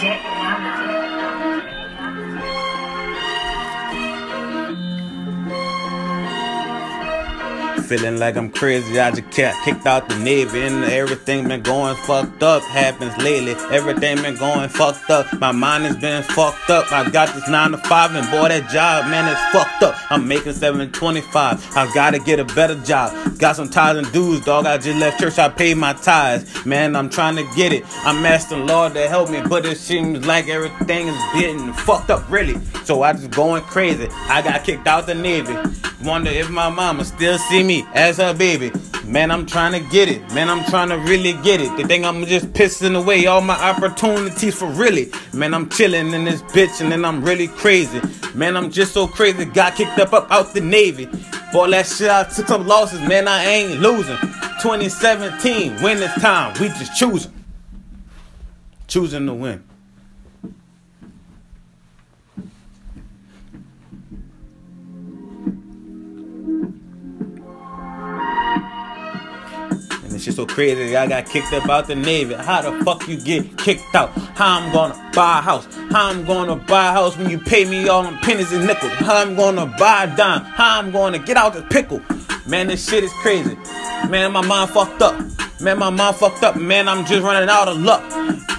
Jet Feeling like I'm crazy, I just got kicked out the Navy and everything been going fucked up. Happens lately, everything been going fucked up. My mind has been fucked up. I got this 9 to 5 and boy, that job, man, is fucked up. I'm making 725. I gotta get a better job. Got some ties and dues, dog. I just left church, I paid my tithes. Man, I'm trying to get it. I'm asking Lord to help me, but it seems like everything is getting fucked up, really. So I just going crazy. I got kicked out the Navy. Wonder if my mama still see me as her baby. Man, I'm trying to get it. Man, I'm trying to really get it. They think I'm just pissing away all my opportunities for really. Man, I'm chilling in this bitch and then I'm really crazy. Man, I'm just so crazy. Got kicked up, up out the Navy. Boy, that shit, I took some losses. Man, I ain't losing. 2017, win this time. We just choosing. Choosing to win. Shit so crazy. I got kicked up out the Navy. How the fuck you get kicked out? How I'm gonna buy a house? How I'm gonna buy a house when you pay me all them pennies and nickels? How I'm gonna buy a dime? How I'm gonna get out the pickle? Man, this shit is crazy. Man, my mind fucked up. Man, my mind fucked up. Man, I'm just running out of luck.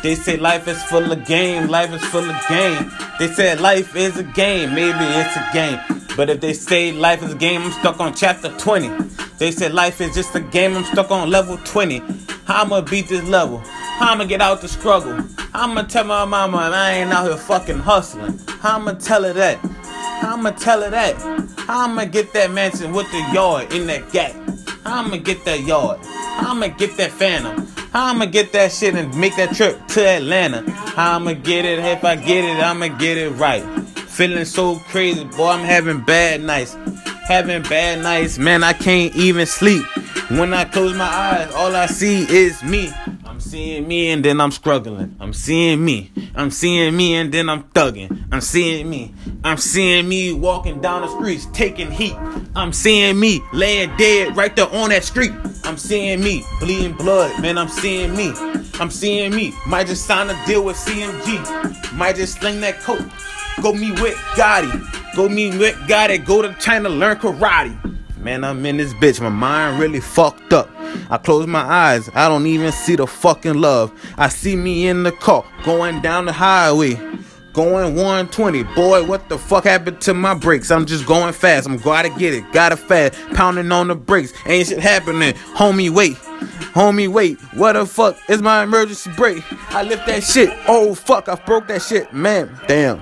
They say life is full of game. Life is full of game. They said life is a game. Maybe it's a game. But if they say life is a game, I'm stuck on chapter 20. They said life is just a game, I'm stuck on level 20. How I'ma beat this level? How I'ma get out the struggle? How I'ma tell my mama I ain't out here fucking hustling? How I'ma tell her that? How I'ma tell her that? How I'ma get that mansion with the yard in that gap? How I'ma get that yard? How I'ma get that phantom? How I'ma get that shit and make that trip to Atlanta? How I'ma get it? If I get it, I'ma get it right. Feeling so crazy, boy, I'm having bad nights. Having bad nights, man, I can't even sleep. When I close my eyes, all I see is me. I'm seeing me and then I'm struggling. I'm seeing me. I'm seeing me and then I'm thugging. I'm seeing me. I'm seeing me walking down the streets taking heat. I'm seeing me laying dead right there on that street. I'm seeing me bleeding blood, man. I'm seeing me. I'm seeing me. Might just sign a deal with CMG. Might just sling that coat. Go me with Gotti. Go me with Gotti. Go to China, learn karate. Man, I'm in this bitch. My mind really fucked up. I close my eyes. I don't even see the fucking love. I see me in the car going down the highway. Going 120. Boy, what the fuck happened to my brakes? I'm just going fast. I'm gotta get it. Gotta fast. Pounding on the brakes. Ain't shit happening. Homie, wait. Homie, wait. What the fuck is my emergency brake? I lift that shit. Oh, fuck. I broke that shit. Man, damn.